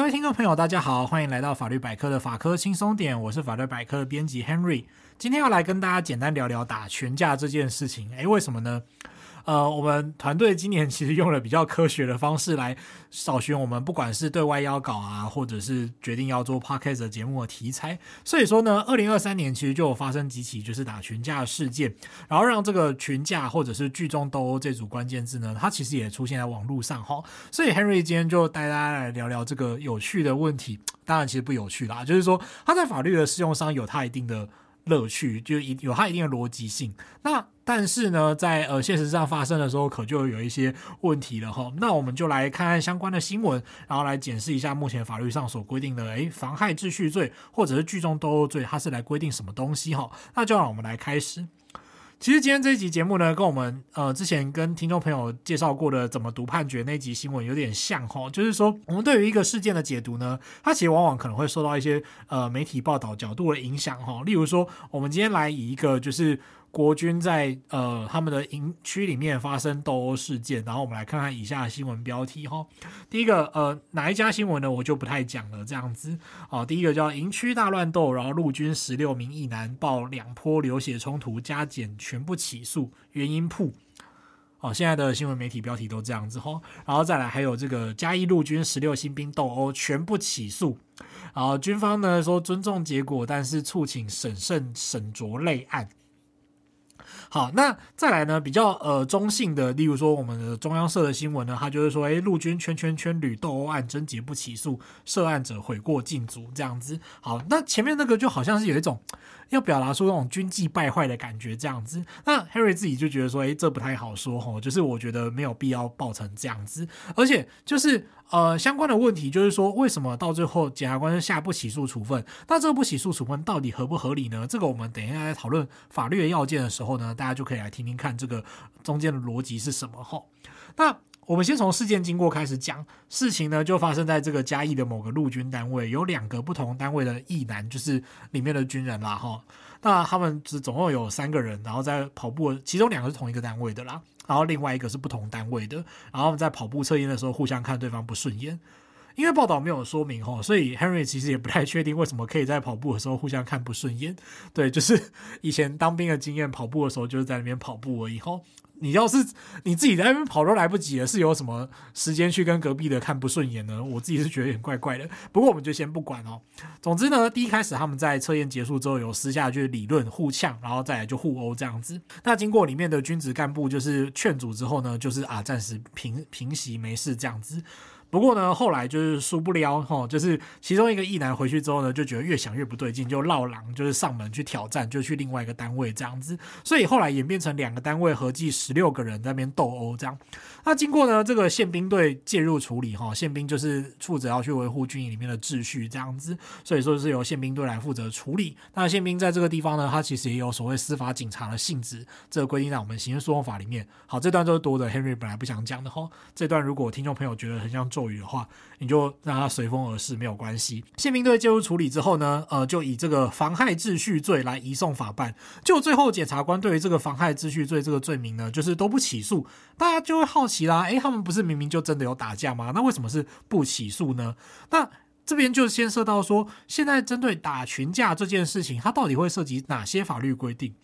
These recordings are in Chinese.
各位听众朋友，大家好，欢迎来到法律百科的法科轻松点，我是法律百科编辑 Henry，今天要来跟大家简单聊聊打群架这件事情。诶，为什么呢？呃，我们团队今年其实用了比较科学的方式来找寻我们不管是对外邀稿啊，或者是决定要做 podcast 的节目的题材。所以说呢，二零二三年其实就有发生几起就是打群架的事件，然后让这个群架或者是剧中斗殴这组关键字呢，它其实也出现在网络上哈。所以 Henry 今天就带大家来聊聊这个有趣的问题。当然，其实不有趣啦，就是说它在法律的适用上有它一定的乐趣，就一有它一定的逻辑性。那但是呢，在呃现实上发生的时候，可就有一些问题了哈。那我们就来看看相关的新闻，然后来检视一下目前法律上所规定的，诶，妨害秩序罪或者是聚众斗殴罪，它是来规定什么东西哈？那就让我们来开始。其实今天这一集节目呢，跟我们呃之前跟听众朋友介绍过的怎么读判决那集新闻有点像哈，就是说我们对于一个事件的解读呢，它其实往往可能会受到一些呃媒体报道角度的影响哈。例如说，我们今天来以一个就是。国军在呃他们的营区里面发生斗殴事件，然后我们来看看以下的新闻标题哈。第一个呃哪一家新闻呢？我就不太讲了，这样子哦。第一个叫营区大乱斗，然后陆军十六名役男爆两波流血冲突，加减全部起诉，原因曝。哦，现在的新闻媒体标题都这样子哈。然后再来还有这个嘉义陆军十六新兵斗殴全部起诉，然后军方呢说尊重结果，但是促请审慎审酌类案。好，那再来呢？比较呃中性的，例如说我们的中央社的新闻呢，它就是说，诶，陆军圈圈圈旅斗殴案侦结不起诉，涉案者悔过禁足这样子。好，那前面那个就好像是有一种要表达出那种军纪败坏的感觉这样子。那 Harry 自己就觉得说，诶，这不太好说吼，就是我觉得没有必要报成这样子，而且就是。呃，相关的问题就是说，为什么到最后检察官下不起诉处分？那这个不起诉处分到底合不合理呢？这个我们等一下在讨论法律的要件的时候呢，大家就可以来听听看这个中间的逻辑是什么哈。那我们先从事件经过开始讲，事情呢就发生在这个嘉义的某个陆军单位，有两个不同单位的义男，就是里面的军人啦哈。那他们只总共有三个人，然后在跑步，其中两个是同一个单位的啦。然后另外一个是不同单位的，然后我们在跑步测验的时候互相看对方不顺眼，因为报道没有说明哦，所以 Henry 其实也不太确定为什么可以在跑步的时候互相看不顺眼。对，就是以前当兵的经验，跑步的时候就是在那边跑步而已哈。你要是你自己在那边跑都来不及了，是有什么时间去跟隔壁的看不顺眼呢？我自己是觉得有点怪怪的。不过我们就先不管哦。总之呢，第一开始他们在测验结束之后有私下去理论互呛，然后再来就互殴这样子。那经过里面的军职干部就是劝阻之后呢，就是啊暂时平平息没事这样子。不过呢，后来就是输不了哈，就是其中一个役男回去之后呢，就觉得越想越不对劲，就落狼，就是上门去挑战，就去另外一个单位这样子，所以后来演变成两个单位合计十六个人在那边斗殴这样。那经过呢这个宪兵队介入处理哈，宪兵就是负责要去维护军营里面的秩序这样子，所以说是由宪兵队来负责处理。那宪兵在这个地方呢，他其实也有所谓司法警察的性质，这个规定在我们刑事诉讼法里面。好，这段都是多的，Henry 本来不想讲的哈。这段如果听众朋友觉得很像咒语的话，你就让他随风而逝，没有关系。宪兵队介入处理之后呢，呃，就以这个妨害秩序罪来移送法办。就最后检察官对于这个妨害秩序罪这个罪名呢，就是都不起诉。大家就会好奇啦，诶，他们不是明明就真的有打架吗？那为什么是不起诉呢？那这边就牵涉到说，现在针对打群架这件事情，它到底会涉及哪些法律规定？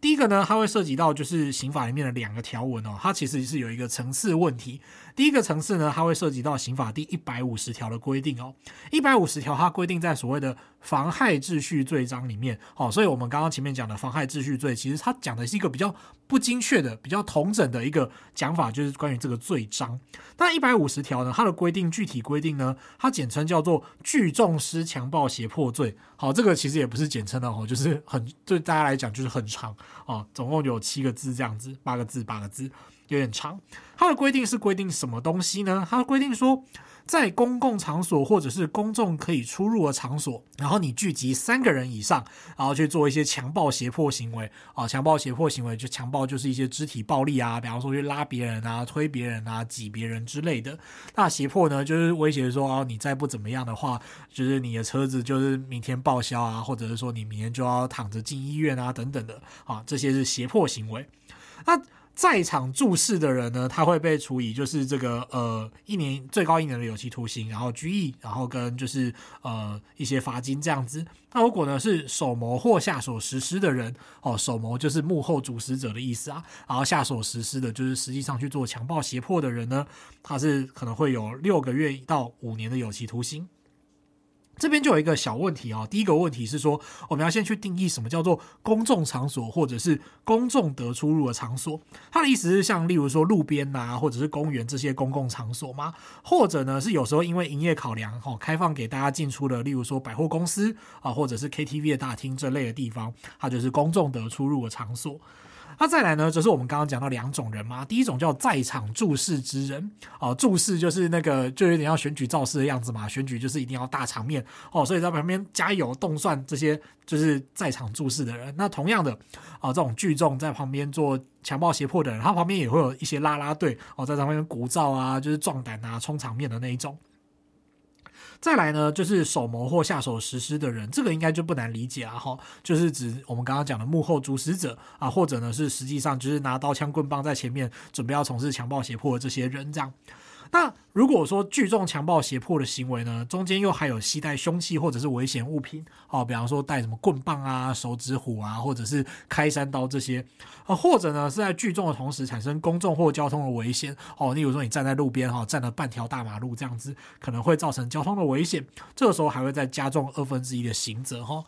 第一个呢，它会涉及到就是刑法里面的两个条文哦，它其实是有一个层次问题。第一个层次呢，它会涉及到刑法第一百五十条的规定哦。一百五十条它规定在所谓的妨害秩序罪章里面哦，所以我们刚刚前面讲的妨害秩序罪，其实它讲的是一个比较不精确的、比较同整的一个讲法，就是关于这个罪章。那一百五十条呢，它的规定具体规定呢，它简称叫做聚众施强暴胁迫罪。好，这个其实也不是简称的哦，就是很对大家来讲就是很长。哦，总共有七个字这样子，八个字，八个字，有点长。它的规定是规定什么东西呢？它的规定说，在公共场所或者是公众可以出入的场所，然后你聚集三个人以上，然后去做一些强暴胁迫行为啊，强暴胁迫行为就强暴就是一些肢体暴力啊，比方说去拉别人啊、推别人啊、挤别人之类的。那胁迫呢，就是威胁说哦，你再不怎么样的话，就是你的车子就是明天报销啊，或者是说你明天就要躺着进医院啊等等的啊，这些是胁迫行为。那在场注视的人呢，他会被处以就是这个呃一年最高一年的有期徒刑，然后拘役，然后跟就是呃一些罚金这样子。那如果呢是首谋或下手实施的人，哦，首谋就是幕后主使者的意思啊，然后下手实施的就是实际上去做强暴胁迫的人呢，他是可能会有六个月到五年的有期徒刑。这边就有一个小问题啊，第一个问题是说，我们要先去定义什么叫做公众场所或者是公众得出入的场所。它的意思是像例如说路边呐，或者是公园这些公共场所吗？或者呢是有时候因为营业考量，哈，开放给大家进出的，例如说百货公司啊，或者是 KTV 的大厅这类的地方，它就是公众得出入的场所。那再来呢，就是我们刚刚讲到两种人嘛。第一种叫在场注视之人，哦，注视就是那个就有点要选举造势的样子嘛。选举就是一定要大场面哦，所以在旁边加油动算这些就是在场注视的人。那同样的啊，这种聚众在旁边做强暴胁迫的人，他旁边也会有一些啦啦队哦，在他旁边鼓噪啊，就是壮胆啊，冲场面的那一种。再来呢，就是手谋或下手实施的人，这个应该就不难理解啊，哈，就是指我们刚刚讲的幕后主使者啊，或者呢是实际上就是拿刀枪棍棒在前面准备要从事强暴胁迫的这些人，这样。那如果说聚众强暴胁迫的行为呢，中间又还有携带凶器或者是危险物品，哦，比方说带什么棍棒啊、手指虎啊，或者是开山刀这些，啊，或者呢是在聚众的同时产生公众或交通的危险，哦，例如说你站在路边哈，占了半条大马路这样子，可能会造成交通的危险，这个时候还会再加重二分之一的刑责哈。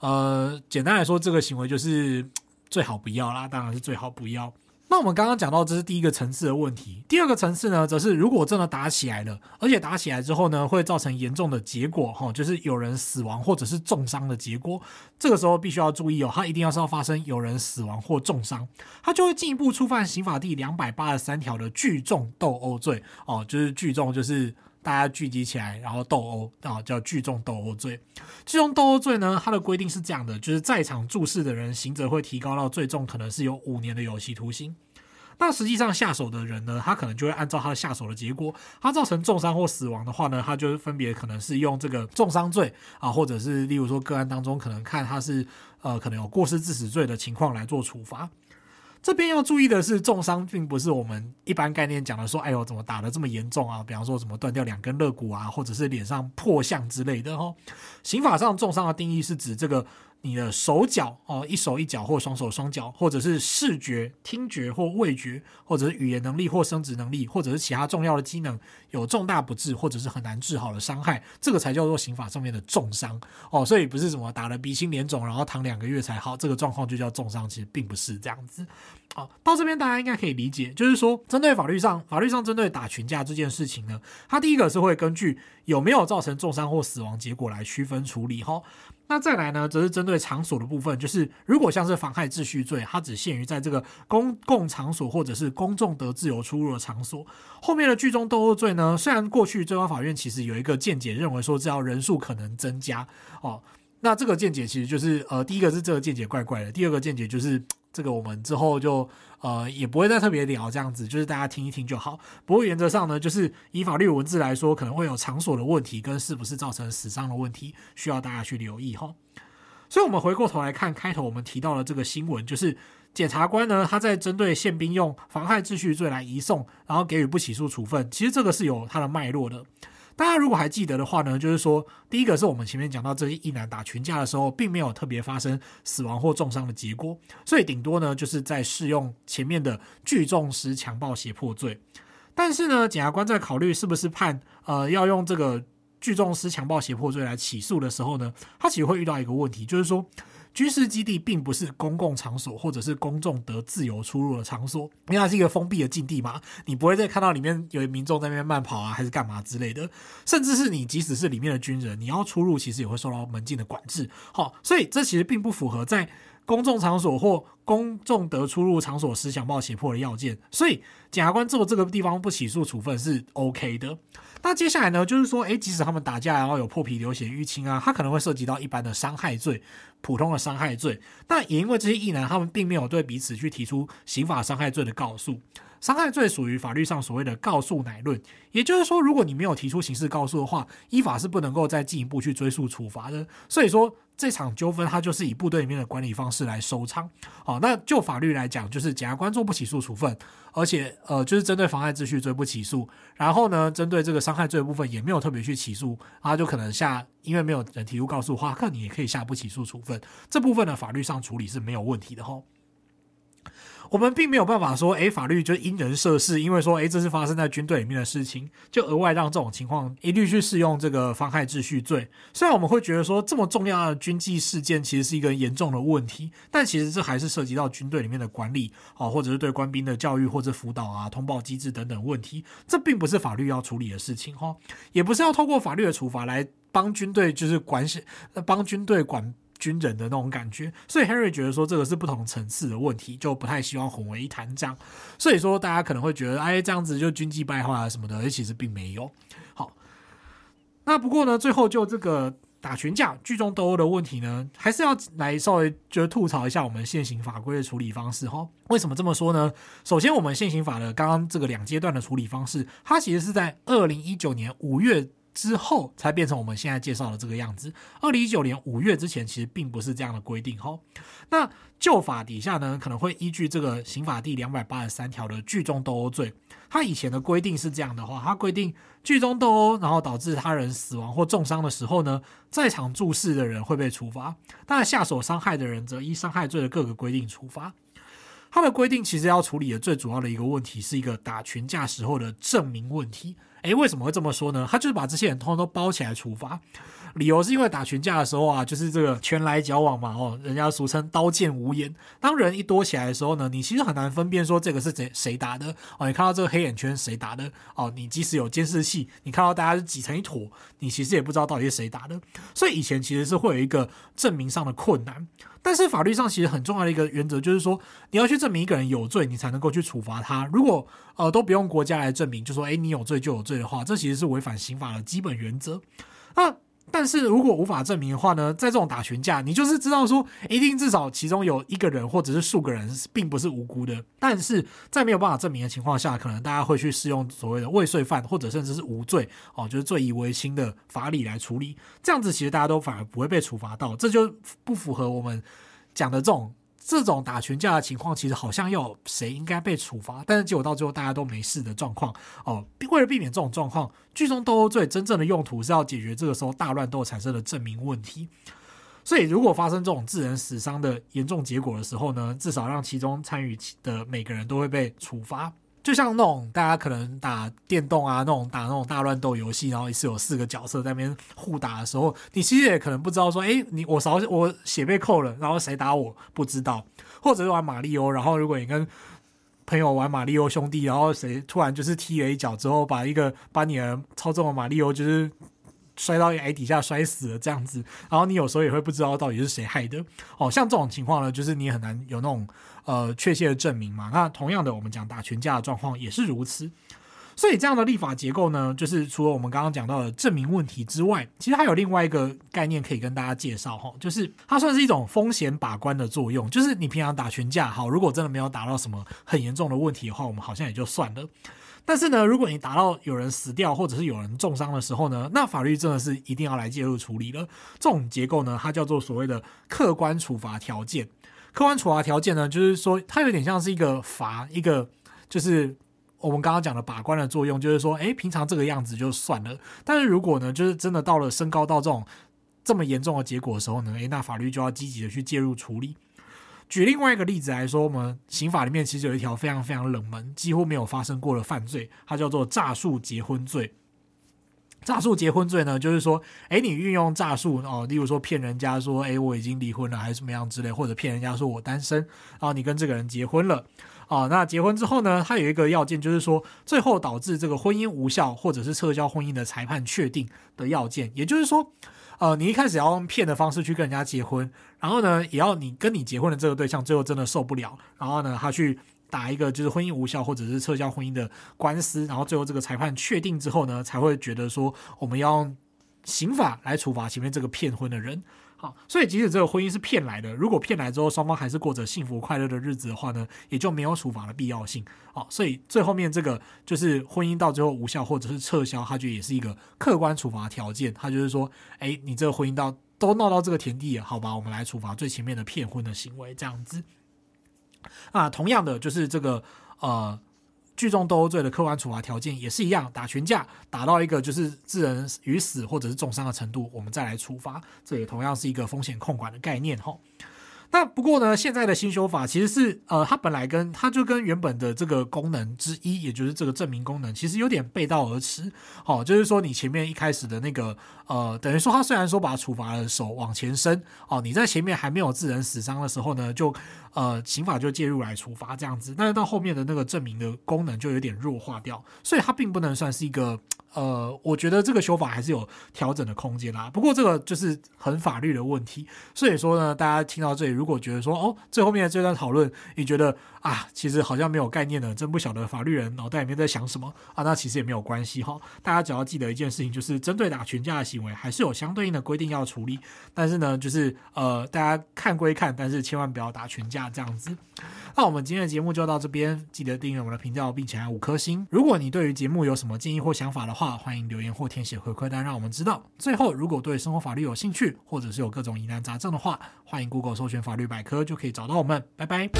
呃，简单来说，这个行为就是最好不要啦，当然是最好不要。那我们刚刚讲到，这是第一个层次的问题。第二个层次呢，则是如果真的打起来了，而且打起来之后呢，会造成严重的结果，哈，就是有人死亡或者是重伤的结果。这个时候必须要注意哦，它一定要是要发生有人死亡或重伤，它就会进一步触犯刑法第两百八十三条的聚众斗殴罪，哦，就是聚众就是。大家聚集起来，然后斗殴啊，叫聚众斗殴罪。聚众斗殴罪呢，它的规定是这样的，就是在场注视的人，刑责会提高到最重，可能是有五年的有期徒刑。那实际上下手的人呢，他可能就会按照他下手的结果，他造成重伤或死亡的话呢，他就分别可能是用这个重伤罪啊，或者是例如说个案当中可能看他是呃可能有过失致死罪的情况来做处罚。这边要注意的是，重伤并不是我们一般概念讲的说，哎呦，怎么打得这么严重啊？比方说，怎么断掉两根肋骨啊，或者是脸上破相之类的哈。刑法上重伤的定义是指这个。你的手脚哦，一手一脚或双手双脚，或者是视觉、听觉或味觉，或者是语言能力或生殖能力，或者是其他重要的机能有重大不治或者是很难治好的伤害，这个才叫做刑法上面的重伤哦。所以不是什么打了鼻青脸肿，然后躺两个月才好，这个状况就叫重伤，其实并不是这样子。好，到这边大家应该可以理解，就是说针对法律上，法律上针对打群架这件事情呢，它第一个是会根据有没有造成重伤或死亡结果来区分处理哈。那再来呢，则是针对场所的部分，就是如果像是妨害秩序罪，它只限于在这个公共场所或者是公众得自由出入的场所。后面的聚众斗殴罪呢，虽然过去最高法院其实有一个见解，认为说只要人数可能增加哦，那这个见解其实就是呃，第一个是这个见解怪怪的，第二个见解就是。这个我们之后就呃也不会再特别聊这样子，就是大家听一听就好。不过原则上呢，就是以法律文字来说，可能会有场所的问题跟是不是造成死伤的问题，需要大家去留意哈。所以，我们回过头来看开头我们提到的这个新闻，就是检察官呢他在针对宪兵用妨害秩序罪来移送，然后给予不起诉处分，其实这个是有它的脉络的。大家如果还记得的话呢，就是说，第一个是我们前面讲到这些役男打群架的时候，并没有特别发生死亡或重伤的结果，所以顶多呢就是在适用前面的聚众施强暴胁迫罪。但是呢，检察官在考虑是不是判呃要用这个聚众施强暴胁迫罪来起诉的时候呢，他其实会遇到一个问题，就是说。军事基地并不是公共场所，或者是公众得自由出入的场所，因为它是一个封闭的禁地嘛，你不会再看到里面有民众在那边慢跑啊，还是干嘛之类的。甚至是你即使是里面的军人，你要出入，其实也会受到门禁的管制。好，所以这其实并不符合在公众场所或公众得出入场所施强暴胁迫的要件。所以检察官做这个地方不起诉处分是 OK 的。那接下来呢，就是说，诶，即使他们打架，然后有破皮、流血、淤青啊，他可能会涉及到一般的伤害罪、普通的伤害罪。那也因为这些异男，他们并没有对彼此去提出刑法伤害罪的告诉。伤害罪属于法律上所谓的告诉乃论，也就是说，如果你没有提出刑事告诉的话，依法是不能够再进一步去追诉处罚的。所以说，这场纠纷他就是以部队里面的管理方式来收场。好，那就法律来讲，就是检察官做不起诉处分，而且呃，就是针对妨碍秩序追不起诉，然后呢，针对这个伤害罪的部分也没有特别去起诉，他就可能下，因为没有人提出告诉的话，那你也可以下不起诉处分。这部分的法律上处理是没有问题的哈。我们并没有办法说，诶，法律就因人设事，因为说，诶，这是发生在军队里面的事情，就额外让这种情况一律去适用这个妨害秩序罪。虽然我们会觉得说，这么重要的军纪事件其实是一个严重的问题，但其实这还是涉及到军队里面的管理啊，或者是对官兵的教育或者辅导啊、通报机制等等问题。这并不是法律要处理的事情哈，也不是要透过法律的处罚来帮军队就是管，帮军队管。军人的那种感觉，所以 Henry 觉得说这个是不同层次的问题，就不太希望混为一谈这样。所以说大家可能会觉得，哎，这样子就军纪败坏啊什么的，其实并没有。好，那不过呢，最后就这个打群架、聚众斗殴的问题呢，还是要来稍微就是吐槽一下我们现行法规的处理方式哈。为什么这么说呢？首先，我们现行法的刚刚这个两阶段的处理方式，它其实是在二零一九年五月。之后才变成我们现在介绍的这个样子。二零一九年五月之前，其实并不是这样的规定哈。那旧法底下呢，可能会依据这个刑法第两百八十三条的聚众斗殴罪。它以前的规定是这样的话，它规定聚众斗殴，然后导致他人死亡或重伤的时候呢，在场注视的人会被处罚，但下手伤害的人则依伤害罪的各个规定处罚。他的规定其实要处理的最主要的一个问题，是一个打群架时候的证明问题。诶，为什么会这么说呢？他就是把这些人通通都包起来处罚，理由是因为打群架的时候啊，就是这个拳来脚往嘛，哦，人家俗称刀剑无眼。当人一多起来的时候呢，你其实很难分辨说这个是谁谁打的哦。你看到这个黑眼圈谁打的哦？你即使有监视器，你看到大家是挤成一坨，你其实也不知道到底是谁打的。所以以前其实是会有一个证明上的困难。但是法律上其实很重要的一个原则就是说，你要去证明一个人有罪，你才能够去处罚他。如果呃都不用国家来证明，就说诶你有罪就有罪的话，这其实是违反刑法的基本原则。那但是如果无法证明的话呢，在这种打群架，你就是知道说，一定至少其中有一个人或者是数个人并不是无辜的。但是在没有办法证明的情况下，可能大家会去适用所谓的未遂犯或者甚至是无罪哦，就是罪疑为轻的法理来处理。这样子其实大家都反而不会被处罚到，这就不符合我们讲的这种。这种打群架的情况，其实好像要谁应该被处罚，但是结果到最后大家都没事的状况哦。为了避免这种状况，聚众斗殴罪真正的用途是要解决这个时候大乱斗产生的证明问题。所以，如果发生这种致人死伤的严重结果的时候呢，至少让其中参与的每个人都会被处罚。就像那种大家可能打电动啊，那种打那种大乱斗游戏，然后一次有四个角色在那边互打的时候，你其实也可能不知道说，诶，你我少我血被扣了，然后谁打我不知道，或者是玩马里欧，然后如果你跟朋友玩马里欧兄弟，然后谁突然就是踢了一脚之后，把一个把你的操纵的马里欧就是。摔到崖底下摔死了这样子，然后你有时候也会不知道到底是谁害的哦。像这种情况呢，就是你很难有那种呃确切的证明嘛。那同样的，我们讲打群架的状况也是如此。所以这样的立法结构呢，就是除了我们刚刚讲到的证明问题之外，其实还有另外一个概念可以跟大家介绍哈，就是它算是一种风险把关的作用。就是你平常打群架，好，如果真的没有打到什么很严重的问题的话，我们好像也就算了。但是呢，如果你打到有人死掉或者是有人重伤的时候呢，那法律真的是一定要来介入处理了。这种结构呢，它叫做所谓的客观处罚条件。客观处罚条件呢，就是说它有点像是一个罚，一个就是我们刚刚讲的把关的作用，就是说，诶，平常这个样子就算了。但是如果呢，就是真的到了升高到这种这么严重的结果的时候呢，诶，那法律就要积极的去介入处理。举另外一个例子来说，我们刑法里面其实有一条非常非常冷门、几乎没有发生过的犯罪，它叫做诈术结婚罪。诈术结婚罪呢，就是说，哎，你运用诈术哦，例如说骗人家说，哎，我已经离婚了，还是什么样之类，或者骗人家说我单身，然后你跟这个人结婚了，啊，那结婚之后呢，它有一个要件，就是说，最后导致这个婚姻无效或者是撤销婚姻的裁判确定的要件，也就是说。呃，你一开始要用骗的方式去跟人家结婚，然后呢，也要你跟你结婚的这个对象最后真的受不了，然后呢，他去打一个就是婚姻无效或者是撤销婚姻的官司，然后最后这个裁判确定之后呢，才会觉得说我们要用刑法来处罚前面这个骗婚的人。好，所以即使这个婚姻是骗来的，如果骗来之后双方还是过着幸福快乐的日子的话呢，也就没有处罚的必要性。好，所以最后面这个就是婚姻到最后无效或者是撤销，他觉得也是一个客观处罚条件。他就是说，哎，你这个婚姻到都闹到这个田地，好吧，我们来处罚最前面的骗婚的行为，这样子。啊，同样的就是这个呃。聚众斗殴罪的客观处罚条件也是一样，打群架打到一个就是致人于死或者是重伤的程度，我们再来处罚，这也同样是一个风险控管的概念哈。那不过呢，现在的新修法其实是呃，它本来跟它就跟原本的这个功能之一，也就是这个证明功能，其实有点背道而驰。好，就是说你前面一开始的那个呃，等于说它虽然说把处罚的手往前伸，哦，你在前面还没有致人死伤的时候呢，就呃刑法就介入来处罚这样子，但是到后面的那个证明的功能就有点弱化掉，所以它并不能算是一个。呃，我觉得这个修法还是有调整的空间啦。不过这个就是很法律的问题，所以说呢，大家听到这里，如果觉得说哦，最后面的这段讨论，你觉得啊，其实好像没有概念的，真不晓得法律人脑袋里面在想什么啊，那其实也没有关系哈。大家只要记得一件事情，就是针对打群架的行为，还是有相对应的规定要处理。但是呢，就是呃，大家看归看，但是千万不要打群架这样子。那我们今天的节目就到这边，记得订阅我们的频道，并且按五颗星。如果你对于节目有什么建议或想法的话，欢迎留言或填写回馈单，让我们知道。最后，如果对生活法律有兴趣，或者是有各种疑难杂症的话，欢迎 Google 搜寻法律百科，就可以找到我们。拜拜。